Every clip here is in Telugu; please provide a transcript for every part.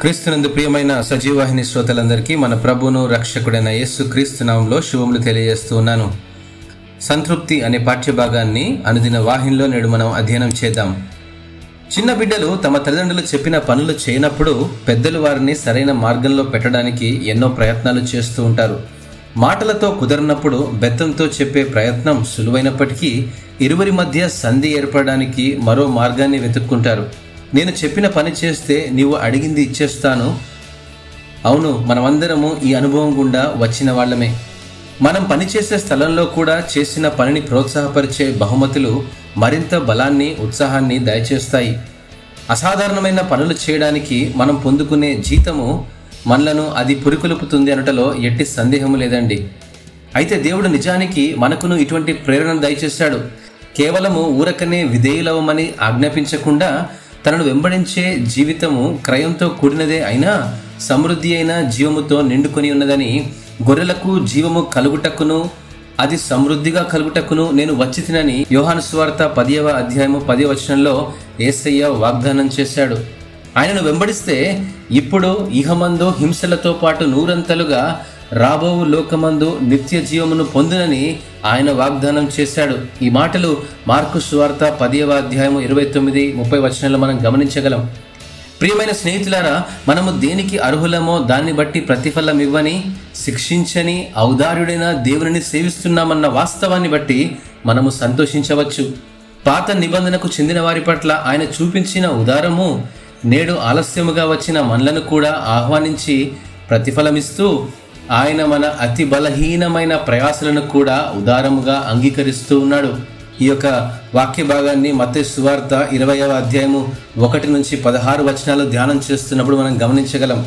క్రీస్తునందు ప్రియమైన సజీవాహిని శ్రోతలందరికీ మన ప్రభును రక్షకుడైన యేసు క్రీస్తునామంలో శుభములు తెలియజేస్తూ ఉన్నాను. సంతృప్తి అనే పాఠ్యభాగాన్ని అనుదిన వాహినిలో నేడు మనం అధ్యయనం చేద్దాం. చిన్న బిడ్డలు తమ తల్లిదండ్రులు చెప్పిన పనులు చేయనప్పుడు పెద్దలు వారిని సరైన మార్గంలో పెట్టడానికి ఎన్నో ప్రయత్నాలు చేస్తూ ఉంటారు. మాటలతో కుదరనప్పుడు బెత్తంతో చెప్పే ప్రయత్నం సులువైనప్పటికీ ఇరువురి మధ్య సంధి ఏర్పడడానికి మరో మార్గాన్ని వెతుక్కుంటారు. నేను చెప్పిన పని చేస్తే నీవు అడిగింది ఇచ్చేస్తాను. అవును మనమందరము ఈ అనుభవం గుండా వచ్చిన వాళ్ళమే. మనం పనిచేసే స్థలంలో కూడా చేసిన పనిని ప్రోత్సాహపరిచే బహుమతులు మరింత బలాన్ని ఉత్సాహాన్ని దయచేస్తాయి. అసాధారణమైన పనులు చేయడానికి మనం పొందుకునే జీతము మనలను అది పురికొలుపుతుంది అనటలో ఎట్టి సందేహము లేదండి. అయితే దేవుడు నిజానికి మనకును ఇటువంటి ప్రేరణ దయచేశాడు. కేవలము ఊరకనే విధేయులవమని ఆజ్ఞాపించకుండా తనను వెంబడించే జీవితము క్రయంతో కూడినదే అయినా సమృద్ధి అయిన జీవముతో నిండుకొని ఉన్నదని గొర్రెలకు జీవము కలుగుటకును అది సమృద్ధిగా కలుగుటకును నేను వచ్చి తినని యోహాను స్వార్త పదియవ అధ్యాయము పది వచనంలో ఏసయ్య వాగ్దానం చేశాడు. ఆయనను వెంబడిస్తే ఇప్పుడు ఇహమందు హింసలతో పాటు నూరంతలుగా రాబోవు లోకమందు నిత్య జీవమును పొందునని ఆయన వాగ్దానం చేశాడు. ఈ మాటలు మార్కు సువార్త పదియవ అధ్యాయం ఇరవై తొమ్మిది ముప్పై వచనంలో మనం గమనించగలం. ప్రియమైన స్నేహితులారా మనము దేనికి అర్హులమో దాన్ని బట్టి ప్రతిఫలం ఇవ్వని శిక్షించని ఔదార్యుడైన దేవుని సేవిస్తున్నామన్న వాస్తవాన్ని బట్టి మనము సంతోషించవచ్చు. పాత నిబంధనకు చెందిన వారి పట్ల ఆయన చూపించిన ఉదారము నేడు ఆలస్యముగా వచ్చిన మనలను కూడా ఆహ్వానించి ప్రతిఫలమిస్తూ ఆయన మన అతి బలహీనమైన ప్రయాసలను కూడా ఉదారముగా అంగీకరిస్తూ ఉన్నాడు. ఈ యొక్క వాక్య భాగాన్ని మత సువార్త ఇరవయవ అధ్యాయము ఒకటి నుంచి పదహారు వచనాలు ధ్యానం చేస్తున్నప్పుడు మనం గమనించగలం.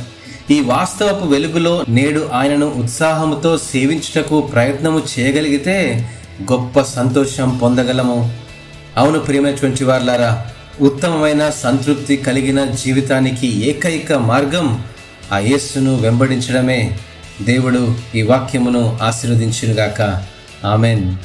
ఈ వాస్తవపు వెలుగులో నేడు ఆయనను ఉత్సాహముతో సేవించుటకు ప్రయత్నము చేయగలిగితే గొప్ప సంతోషం పొందగలము. అవును ప్రియమైనటువంటి వార్లారా ఉత్తమమైన సంతృప్తి కలిగిన జీవితానికి ఏకైక మార్గం ఆ యేస్సును వెంబడించడమే. దేవుడు ఈ వాక్యమును ఆశీర్వదించునుగాక. ఆమెన్.